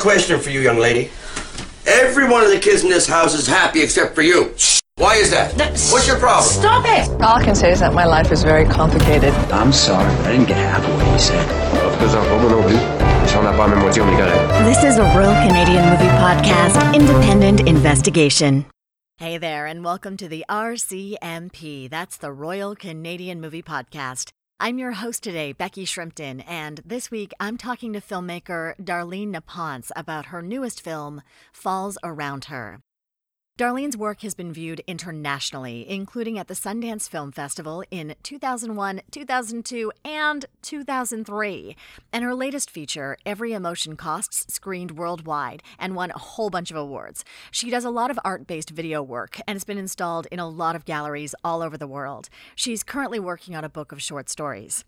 a question for you, young lady. Every one of the kids in this house is happy except for you. Why is that? What's your problem? Stop it! All I can say is that my life is very complicated. I'm sorry, but I didn't get half of what you said. Deux enfants, moi non plus. Si on n'a pas la même moitié, on est correct. This is a Royal Canadian Movie Podcast, independent investigation. Hey there, and welcome to the RCMP. That's the Royal Canadian Movie Podcast. I'm your host today, Becky Shrimpton, and this week I'm talking to filmmaker Darlene Naponse about her newest film, Falls Around Her. Darlene's work has been viewed internationally, including at the Sundance Film Festival in 2001, 2002, and 2003. And her latest feature, Every Emotion Costs, screened worldwide and won a whole bunch of awards. She does a lot of art based video work and has been installed in a lot of galleries all over the world. She's currently working on a book of short stories.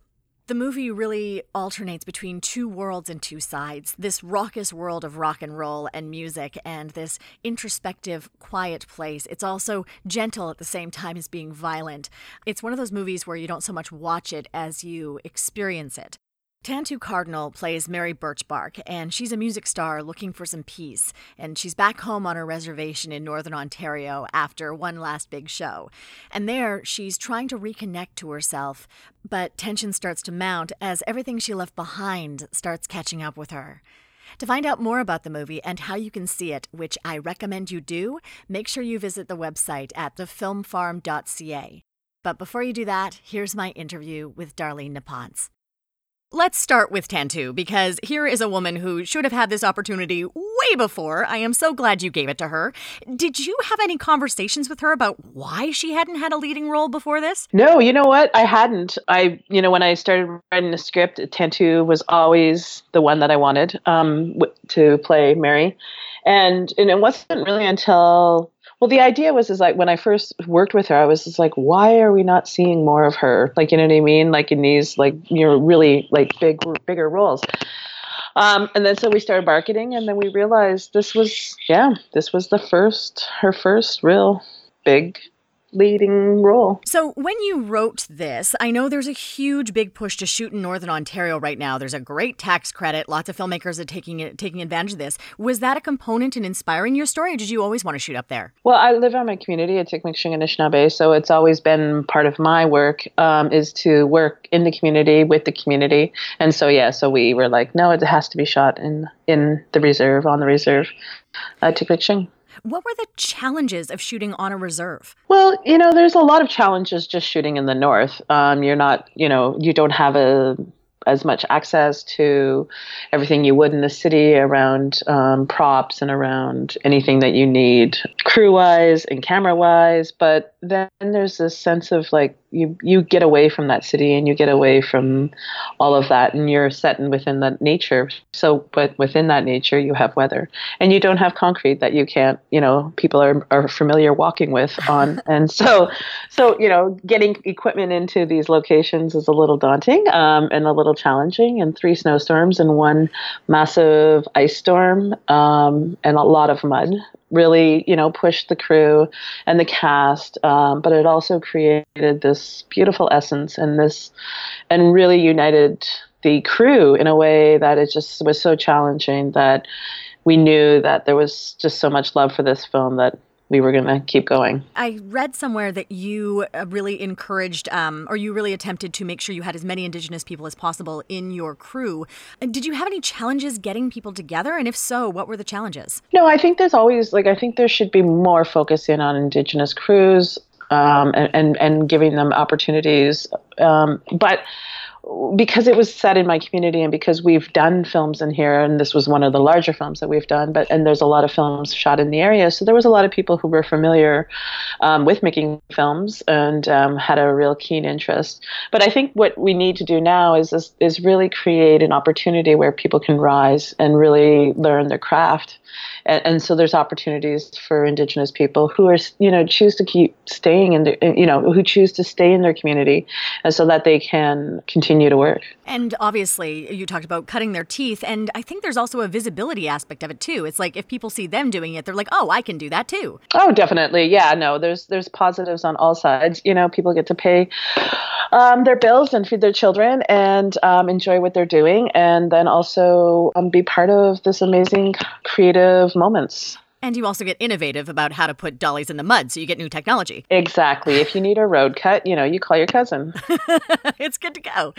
The movie really alternates between two worlds and two sides this raucous world of rock and roll and music, and this introspective, quiet place. It's also gentle at the same time as being violent. It's one of those movies where you don't so much watch it as you experience it. Tantoo Cardinal plays Mary Birchbark, and she's a music star looking for some peace. And she's back home on her reservation in Northern Ontario after one last big show. And there, she's trying to reconnect to herself, but tension starts to mount as everything she left behind starts catching up with her. To find out more about the movie and how you can see it, which I recommend you do, make sure you visit the website at thefilmfarm.ca. But before you do that, here's my interview with Darlene Naponse. Let's start with Tantoo because here is a woman who should have had this opportunity way before. I am so glad you gave it to her. Did you have any conversations with her about why she hadn't had a leading role before this? No, you know what? I hadn't. I, you know, when I started writing the script, Tantoo was always the one that I wanted um, to play Mary. And, and it wasn't really until well, the idea was is like when I first worked with her, I was just like, why are we not seeing more of her? Like, you know what I mean? Like in these like you know really like big bigger roles. Um, and then so we started marketing, and then we realized this was yeah, this was the first her first real big leading role. So, when you wrote this, I know there's a huge big push to shoot in Northern Ontario right now. There's a great tax credit. Lots of filmmakers are taking it, taking advantage of this. Was that a component in inspiring your story, or did you always want to shoot up there? Well, I live in my community Atikameksheng Anishinaabe, so it's always been part of my work um, is to work in the community with the community. And so, yeah, so we were like, no, it has to be shot in in the reserve on the reserve Atikameksheng. What were the challenges of shooting on a reserve? Well, you know, there's a lot of challenges just shooting in the north. Um, you're not, you know, you don't have a as much access to everything you would in the city around um, props and around anything that you need crew wise and camera wise but then there's this sense of like you you get away from that city and you get away from all of that and you're set in within that nature. So but within that nature you have weather. And you don't have concrete that you can't you know people are, are familiar walking with on. And so so you know getting equipment into these locations is a little daunting um, and a little challenging and three snowstorms and one massive ice storm um, and a lot of mud really, you know, pushed the crew and the cast, um, but it also created this beautiful essence and this, and really united the crew in a way that it just was so challenging that we knew that there was just so much love for this film that we were going to keep going. I read somewhere that you uh, really encouraged, um, or you really attempted to make sure you had as many Indigenous people as possible in your crew. Did you have any challenges getting people together? And if so, what were the challenges? No, I think there's always, like, I think there should be more focus in on Indigenous crews um, and, and, and giving them opportunities. Um, but because it was set in my community and because we've done films in here and this was one of the larger films that we've done but and there's a lot of films shot in the area. So there was a lot of people who were familiar um, with making films and um, had a real keen interest. But i think what we need to do now is, is is really create an opportunity where people can rise and really learn their craft and, and, so there's opportunities for indigenous people who are you know choose to keep staying in the, you know who choose to stay in their community and so that they can continue continue to work. And obviously, you talked about cutting their teeth, and I think there's also a visibility aspect of it too. It's like if people see them doing it, they're like, "Oh, I can do that too." Oh, definitely. Yeah, no, there's there's positives on all sides. You know, people get to pay um, their bills and feed their children and um, enjoy what they're doing, and then also um, be part of this amazing creative moments. And you also get innovative about how to put dollies in the mud, so you get new technology. Exactly. If you need a road cut, you know, you call your cousin. it's good to go.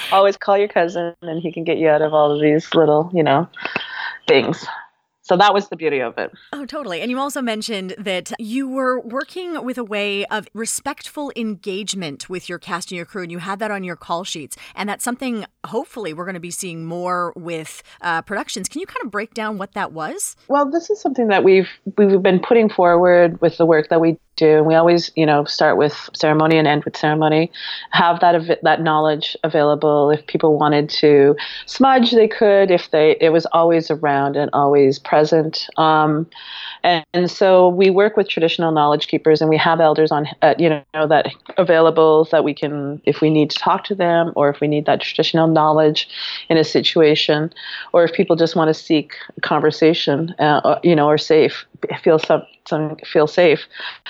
Always call your cousin, and he can get you out of all of these little, you know, things. So that was the beauty of it. Oh, totally. And you also mentioned that you were working with a way of respectful engagement with your cast and your crew, and you had that on your call sheets. And that's something hopefully we're going to be seeing more with uh, productions. Can you kind of break down what that was? Well, this is something that we've we've been putting forward with the work that we do. And We always, you know, start with ceremony and end with ceremony. Have that that knowledge available. If people wanted to smudge, they could. If they, it was always around and always present. Um, and, and, so we work with traditional knowledge keepers, and we have elders on, uh, you know, that available that we can, if we need to talk to them, or if we need that traditional knowledge in a situation, or if people just want to seek conversation, uh, you know, or safe, feel some, some feel safe,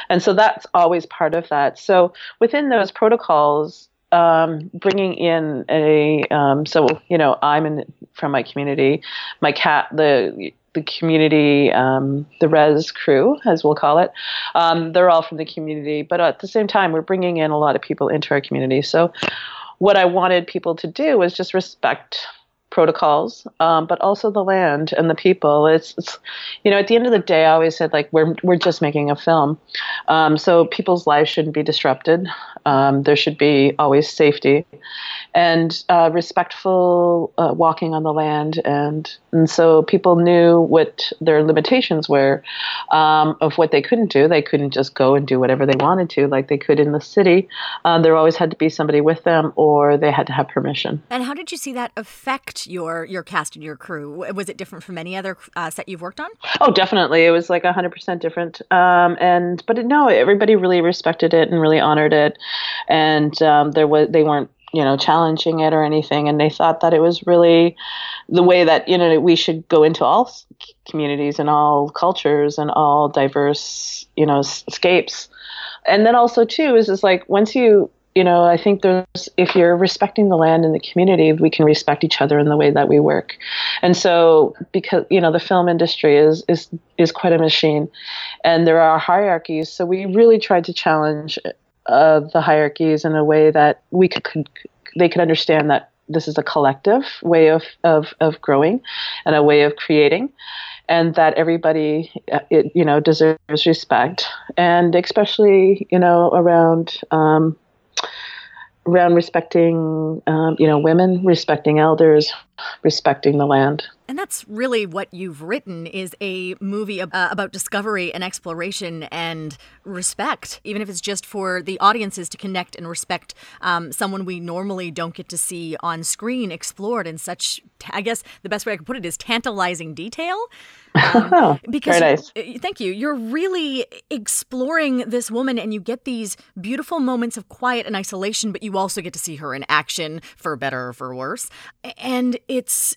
and so that's always part of that. So within those protocols, um, bringing in a um, so you know I'm in from my community, my cat the the community, um, the res crew, as we'll call it. Um, they're all from the community, but at the same time, we're bringing in a lot of people into our community. So, what I wanted people to do was just respect protocols, um, but also the land and the people. It's, it's, you know, at the end of the day, I always said like we're we're just making a film, um, so people's lives shouldn't be disrupted. Um, there should be always safety, and uh, respectful uh, walking on the land, and and so people knew what their limitations were um, of what they couldn't do. They couldn't just go and do whatever they wanted to, like they could in the city. Uh, there always had to be somebody with them, or they had to have permission. And how did you see that affect your your cast and your crew? Was it different from any other uh, set you've worked on? Oh, definitely. It was like hundred percent different. Um, and but no, everybody really respected it and really honored it, and um, there was they weren't you know challenging it or anything. And they thought that it was really the way that you know we should go into all communities and all cultures and all diverse you know escapes and then also too is is like once you you know i think there's if you're respecting the land and the community we can respect each other in the way that we work. And so because you know the film industry is is is quite a machine. And there are hierarchies. So we really tried to challenge uh, the hierarchies in a way that we could, could they could understand that this is a collective way of, of, of growing and a way of creating and that everybody uh, it, you know deserves respect and especially you know around um, around respecting, um, you know, women, respecting elders, respecting the land. And that's really what you've written is a movie uh, about discovery and exploration and respect, even if it's just for the audiences to connect and respect um, someone we normally don't get to see on screen explored in such, I guess the best way I could put it is tantalizing detail. Um, because nice. Uh, thank you. You're really exploring this woman, and you get these beautiful moments of quiet and isolation, but you also get to see her in action, for better or for worse. And it's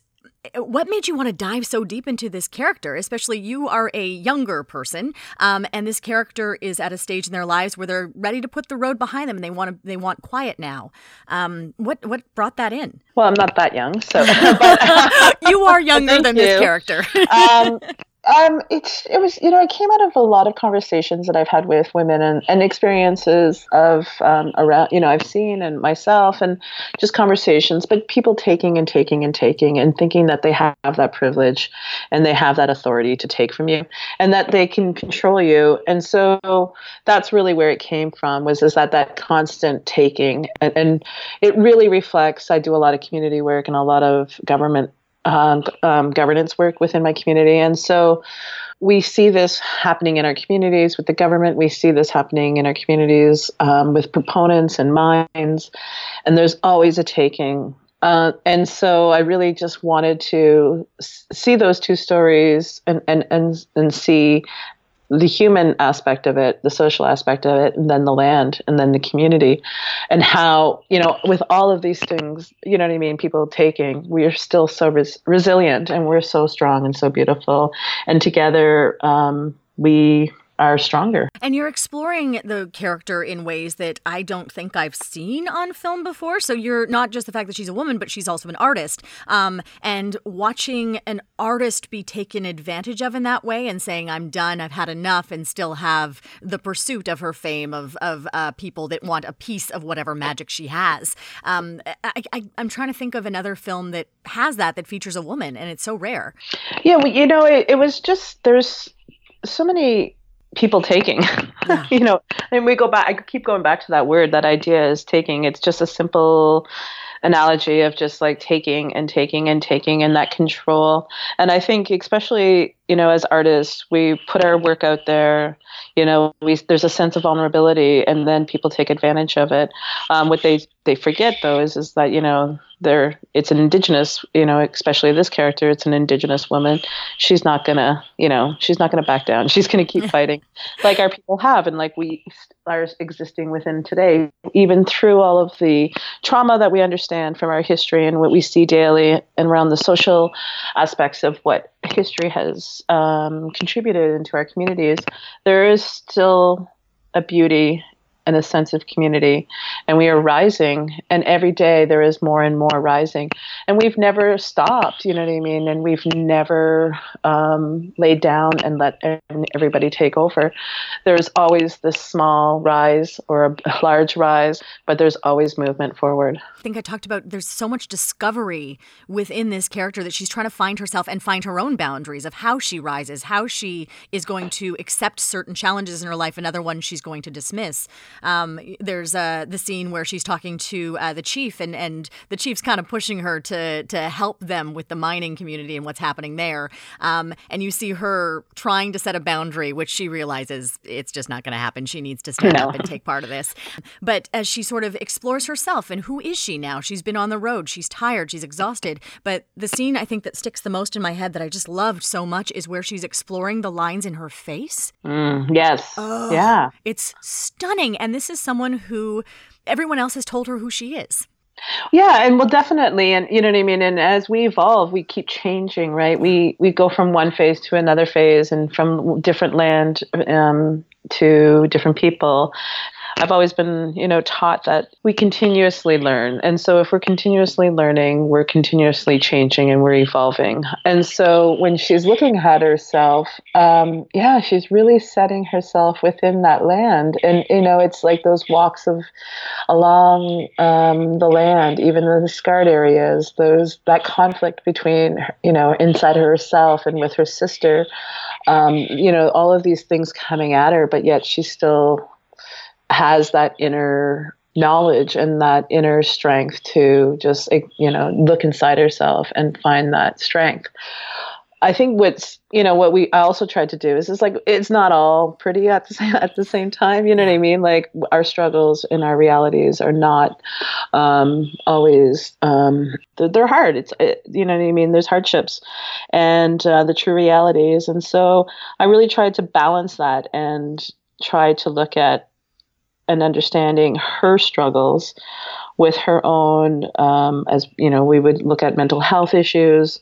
what made you want to dive so deep into this character? Especially you are a younger person um, and this character is at a stage in their lives where they're ready to put the road behind them and they want to they want quiet now. Um, what what brought that in? Well i'm not that young so you are younger than you. this character. Um, um, it's it was you know it came out of a lot of conversations that I've had with women and, and experiences of um, around you know I've seen and myself and just conversations, but people taking and taking and taking and thinking that they have that privilege and they have that authority to take from you and that they can control you, and so that's really where it came from was is that that constant taking and, and it really reflects. I do a lot of community work and a lot of government um, um, governance work within my community. And so we see this happening in our communities with the government. We see this happening in our communities um, with proponents and mines. And there's always a taking. Uh, and so I really just wanted to see those two stories and, and, and, and see the human aspect of it, the social aspect of it, and then the land, and then the community, and how you know with all of these things, you know what I mean. People taking, we are still so res- resilient, and we're so strong and so beautiful, and together um, we are stronger. And you're exploring the character in ways that I don't think I've seen on film before. So you're not just the fact that she's a woman, but she's also an artist. Um, and watching an artist be taken advantage of in that way and saying, I'm done, I've had enough, and still have the pursuit of her fame of, of uh, people that want a piece of whatever magic she has. Um, I, I, I'm trying to think of another film that has that, that features a woman, and it's so rare. Yeah, well, you know, it, it was just, there's so many people taking yeah. you know and we go back i keep going back to that word that idea is taking it's just a simple analogy of just like taking and taking and taking and that control and i think especially you know as artists we put our work out there you know we, there's a sense of vulnerability and then people take advantage of it. Um, what they they forget though is is that you know they're it's an indigenous you know especially this character it's an indigenous woman. She's not gonna you know she's not gonna back down. She's gonna keep fighting like our people have. And like we are existing within today even through all of the trauma that we understand from our history and what we see daily and around the social aspects of what history has um, contributed into our communities there is still a beauty and a sense of community. And we are rising, and every day there is more and more rising. And we've never stopped, you know what I mean? And we've never um, laid down and let everybody take over. There's always this small rise or a large rise, but there's always movement forward. I think I talked about there's so much discovery within this character that she's trying to find herself and find her own boundaries of how she rises, how she is going to accept certain challenges in her life another one she's going to dismiss. Um, there's uh, the scene where she's talking to uh, the chief, and, and the chief's kind of pushing her to to help them with the mining community and what's happening there. Um, and you see her trying to set a boundary, which she realizes it's just not going to happen. She needs to stand no. up and take part of this. But as she sort of explores herself and who is she now? She's been on the road. She's tired. She's exhausted. But the scene I think that sticks the most in my head that I just loved so much is where she's exploring the lines in her face. Mm, yes. Oh, yeah. It's stunning. And this is someone who everyone else has told her who she is. Yeah, and well, definitely, and you know what I mean. And as we evolve, we keep changing, right? We we go from one phase to another phase, and from different land um, to different people. I've always been, you know, taught that we continuously learn. And so if we're continuously learning, we're continuously changing and we're evolving. And so when she's looking at herself, um, yeah, she's really setting herself within that land. And, you know, it's like those walks of along um, the land, even the scarred areas, those that conflict between, you know, inside herself and with her sister. Um, you know, all of these things coming at her, but yet she's still has that inner knowledge and that inner strength to just you know look inside herself and find that strength. I think what's you know what we i also tried to do is it's like it's not all pretty at the same, at the same time you know what i mean? Like our struggles and our realities are not um, always um, they're, they're, hard. It's it, you know what i mean? There's hardships and uh, the true realities. And so i really tried to balance that and try to look at and understanding her struggles with her own, um, as you know, we would look at mental health issues,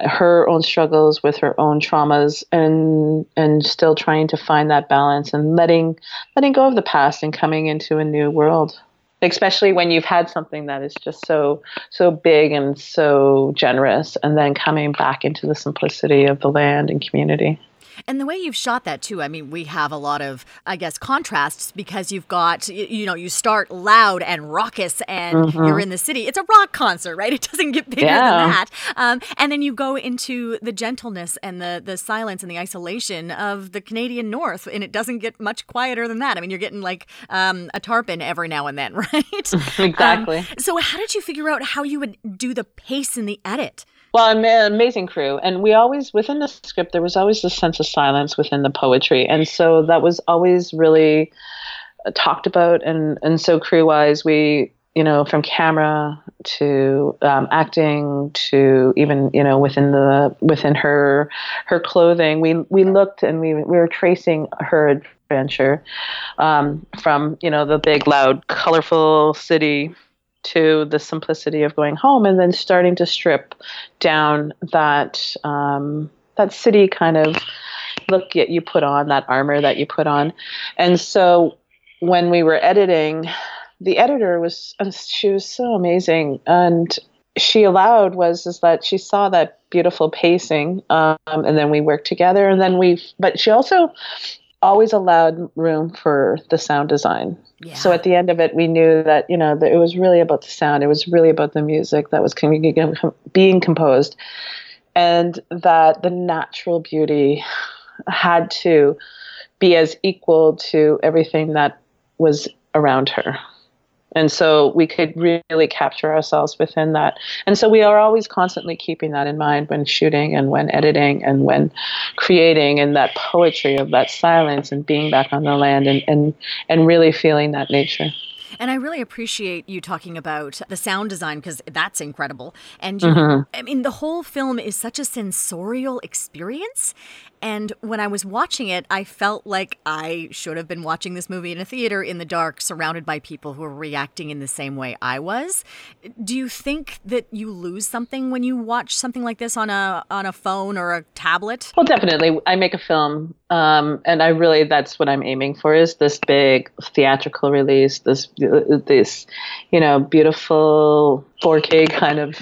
her own struggles with her own traumas, and and still trying to find that balance and letting letting go of the past and coming into a new world. Especially when you've had something that is just so so big and so generous and then coming back into the simplicity of the land and community and the way you've shot that too, I mean, we have a lot of, I guess, contrasts because you've got, you know, you start loud and raucous and mm-hmm. you're in the city. It's a rock concert, right? It doesn't get bigger yeah. than that. Um, and then you go into the gentleness and the the silence and the isolation of the Canadian North, and it doesn't get much quieter than that. I mean, you're getting like um, a tarpon every now and then, right? exactly. Um, so, how did you figure out how you would do the pace in the edit? Well, an amazing crew, and we always within the script there was always this sense of silence within the poetry, and so that was always really uh, talked about, and and so crew wise we you know, from camera to um, acting to even you know within the within her her clothing, we we looked and we we were tracing her adventure um, from you know the big, loud, colorful city to the simplicity of going home, and then starting to strip down that um, that city kind of look that you put on, that armor that you put on, and so when we were editing the editor was uh, she was so amazing. And she allowed was is that she saw that beautiful pacing um, and then we worked together and then we but she also always allowed room for the sound design. Yeah. so at the end of it we knew that you know that it was really about the sound. It was really about the music that was being composed and that the natural beauty had to be as equal to everything that was around her and so we could really capture ourselves within that. And so we are always constantly keeping that in mind when shooting and when editing and when creating and that poetry of that silence and being back on the land and, and, and really feeling that nature. And I really appreciate you talking about the sound design because that's incredible. And you, mm-hmm. I mean, the whole film is such a sensorial experience. And when I was watching it, I felt like I should have been watching this movie in a theater in the dark, surrounded by people who are reacting in the same way I was. Do you think that you lose something when you watch something like this on a on a phone or a tablet? Well, definitely. I make a film, um, and I really that's what I'm aiming for is this big theatrical release, this this you know beautiful 4K kind of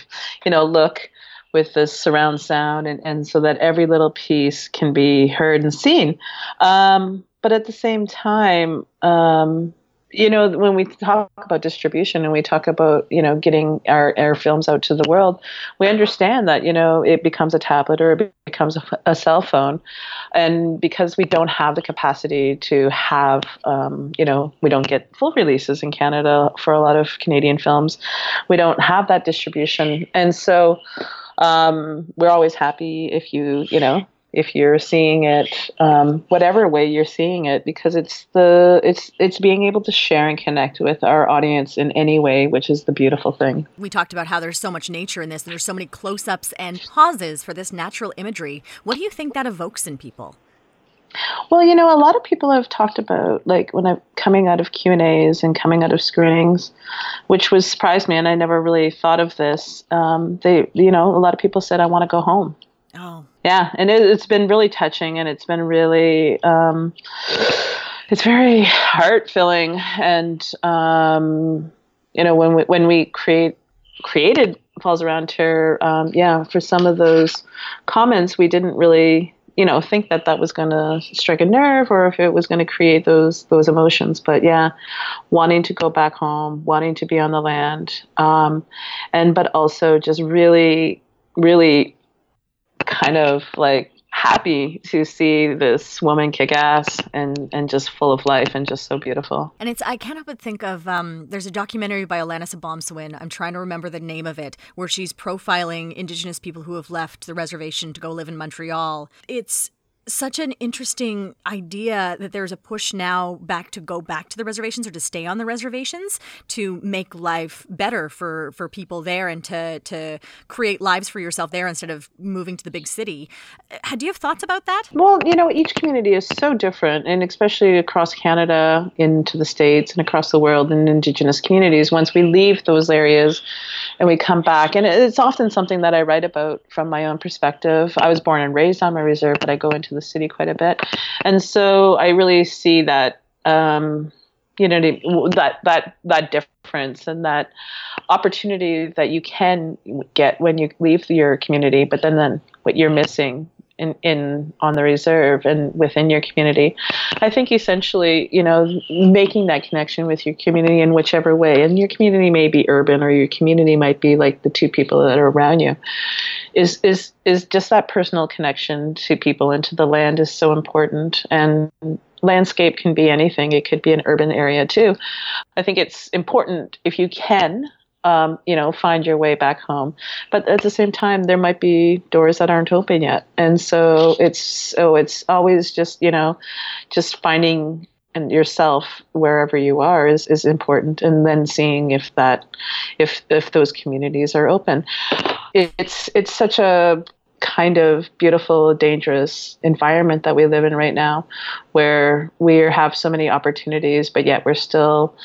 you know look with the surround sound and, and so that every little piece can be heard and seen. Um, but at the same time, um, you know, when we talk about distribution and we talk about, you know, getting our, our films out to the world, we understand that, you know, it becomes a tablet or it becomes a, a cell phone. And because we don't have the capacity to have, um, you know, we don't get full releases in Canada for a lot of Canadian films, we don't have that distribution. And so, um, we're always happy if you you know if you're seeing it um, whatever way you're seeing it because it's the it's it's being able to share and connect with our audience in any way which is the beautiful thing we talked about how there's so much nature in this and there's so many close-ups and pauses for this natural imagery what do you think that evokes in people well, you know, a lot of people have talked about like when I'm coming out of Q and A's and coming out of screenings, which was surprised me, and I never really thought of this. Um, they, you know, a lot of people said, "I want to go home." Oh, yeah, and it, has been really touching, and it's been really, um, it's very heart filling, and um, you know, when we when we create created Falls Around Her, um, yeah, for some of those comments, we didn't really you know think that that was going to strike a nerve or if it was going to create those those emotions but yeah wanting to go back home wanting to be on the land um, and but also just really really kind of like happy to see this woman kick ass and and just full of life and just so beautiful. And it's I help but think of um, there's a documentary by Alanis Obomsawin. I'm trying to remember the name of it, where she's profiling Indigenous people who have left the reservation to go live in Montreal. It's such an interesting idea that there's a push now back to go back to the reservations or to stay on the reservations to make life better for for people there and to to create lives for yourself there instead of moving to the big city. Do you have thoughts about that? Well, you know, each community is so different, and especially across Canada, into the states, and across the world, in Indigenous communities. Once we leave those areas, and we come back, and it's often something that I write about from my own perspective. I was born and raised on my reserve, but I go into the city quite a bit, and so I really see that um, you know that that that difference and that opportunity that you can get when you leave your community, but then then what you're missing in, in on the reserve and within your community. I think essentially, you know, making that connection with your community in whichever way, and your community may be urban or your community might be like the two people that are around you, is is is just that personal connection to people and to the land is so important. And landscape can be anything. It could be an urban area too. I think it's important if you can um, you know, find your way back home. But at the same time, there might be doors that aren't open yet, and so it's so it's always just you know, just finding and yourself wherever you are is, is important. And then seeing if that if if those communities are open it's it's such a kind of beautiful dangerous environment that we live in right now where we have so many opportunities but yet we're still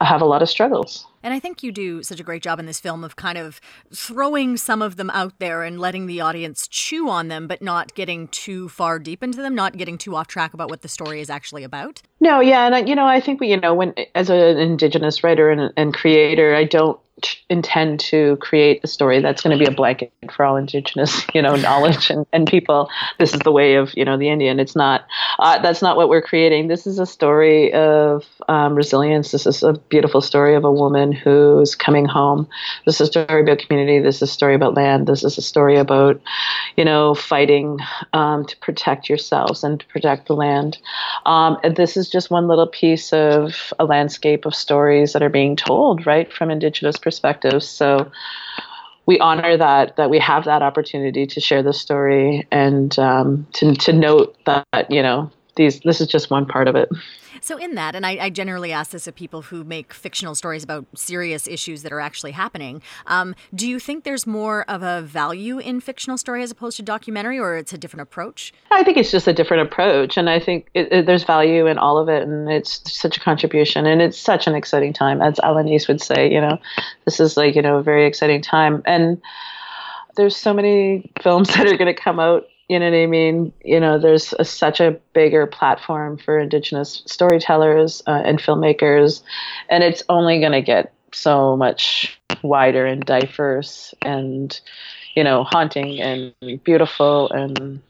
uh, have a lot of struggles and I think you do such a great job in this film of kind of throwing some of them out there and letting the audience chew on them, but not getting too far deep into them, not getting too off track about what the story is actually about. No, yeah, and you know, I think we, you know, when as an indigenous writer and, and creator, I don't intend to create a story that's going to be a blanket for all indigenous you know knowledge and, and people. This is the way of you know the indian. It's not uh, that's not what we're creating. This is a story of um, resilience. This is a beautiful story of a woman who's coming home. This is a story about community. This is a story about land. This is a story about you know fighting um, to protect yourselves and to protect the land. Um, and this is just one little piece of a landscape of stories that are being told right from indigenous perspectives. So we honor that that we have that opportunity to share the story and um, to to note that you know these this is just one part of it. So, in that, and I, I, generally ask this of people who make fictional stories about serious issues that are actually happening, um, do you think there's more of a value in fictional story as opposed to documentary, or it's a different approach? I think it's just a different approach, and I think it, it, there's value in all of it, and it's such a contribution, and it's such an exciting time, as Alanis would say. You know, this is like you know a very exciting time, and there's so many films that are going to come out you know what I mean? You know, there's a, such a bigger platform for Indigenous storytellers uh, and filmmakers, and it's only going to get so much wider and diverse and, you know, haunting and beautiful. And,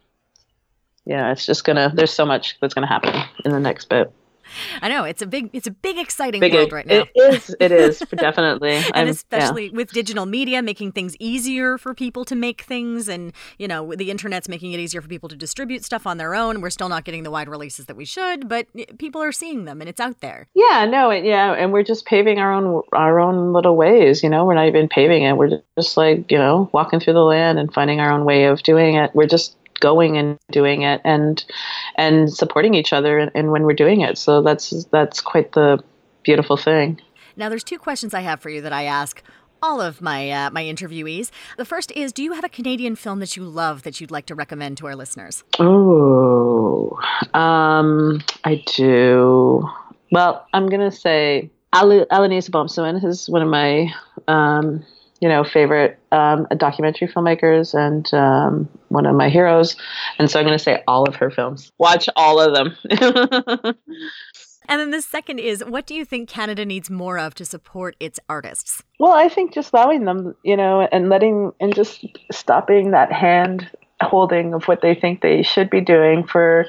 yeah, it's just going to, there's so much that's going to happen in the next bit. I know it's a big, it's a big, exciting big, world right now. It is. It is definitely, and I'm, especially yeah. with digital media making things easier for people to make things, and you know the internet's making it easier for people to distribute stuff on their own. We're still not getting the wide releases that we should, but people are seeing them, and it's out there. Yeah, no, yeah, and we're just paving our own our own little ways. You know, we're not even paving it. We're just like you know walking through the land and finding our own way of doing it. We're just going and doing it and and supporting each other and, and when we're doing it. So that's that's quite the beautiful thing. Now, there's two questions I have for you that I ask all of my uh, my interviewees. The first is, do you have a Canadian film that you love that you'd like to recommend to our listeners? Oh, um, I do. Well, I'm gonna say Al- Alanis Obomsawin is one of my um, you know, favorite um, documentary filmmakers and um, one of my heroes. And so I'm going to say all of her films. Watch all of them. and then the second is what do you think Canada needs more of to support its artists? Well, I think just allowing them, you know, and letting and just stopping that hand holding of what they think they should be doing for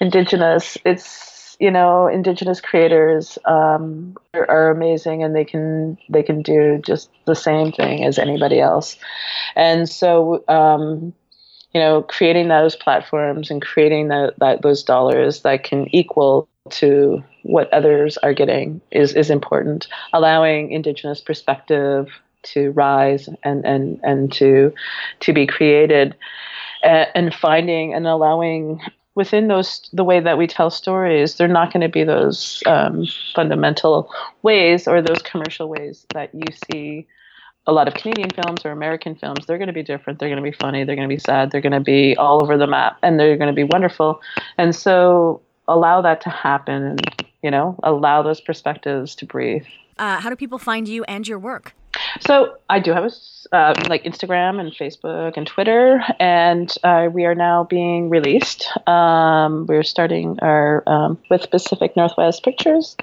indigenous. It's you know indigenous creators um, are, are, amazing and they can they can do just the same thing as anybody else. And so um, you know creating those platforms and creating that, that those dollars that can equal to what others are getting is is important. Allowing indigenous perspective to rise and and and to to be created and finding and allowing within those the way that we tell stories they're not going to be those um, fundamental ways or those commercial ways that you see a lot of canadian films or american films. They're going to be different. They're going to be funny. They're going to be sad. They're going to be all over the map and they're going to be wonderful. And so allow that to happen and you know? Allow those perspectives to breathe. Uh, how do people find you and your work so I do have a uh, like Instagram and Facebook and Twitter, and uh, we are now being released. Um, we're starting our um, with Pacific Northwest Pictures,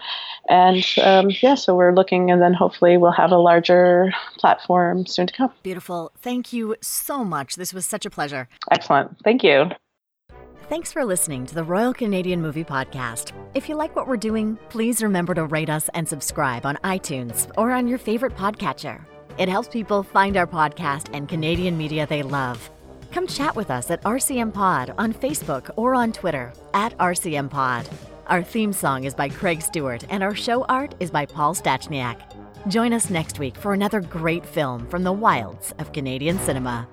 and um, yeah, so we're looking, and then hopefully we'll have a larger platform soon to come. Beautiful. Thank you so much. This was such a pleasure. Excellent. Thank you. Thanks for listening to the Royal Canadian Movie Podcast. If you like what we're doing, please remember to rate us and subscribe on iTunes or on your favorite podcatcher. It helps people find our podcast and Canadian media they love. Come chat with us at RCM Pod on Facebook or on Twitter at RCM Pod. Our theme song is by Craig Stewart and our show art is by Paul Stachniak. Join us next week for another great film from the wilds of Canadian cinema.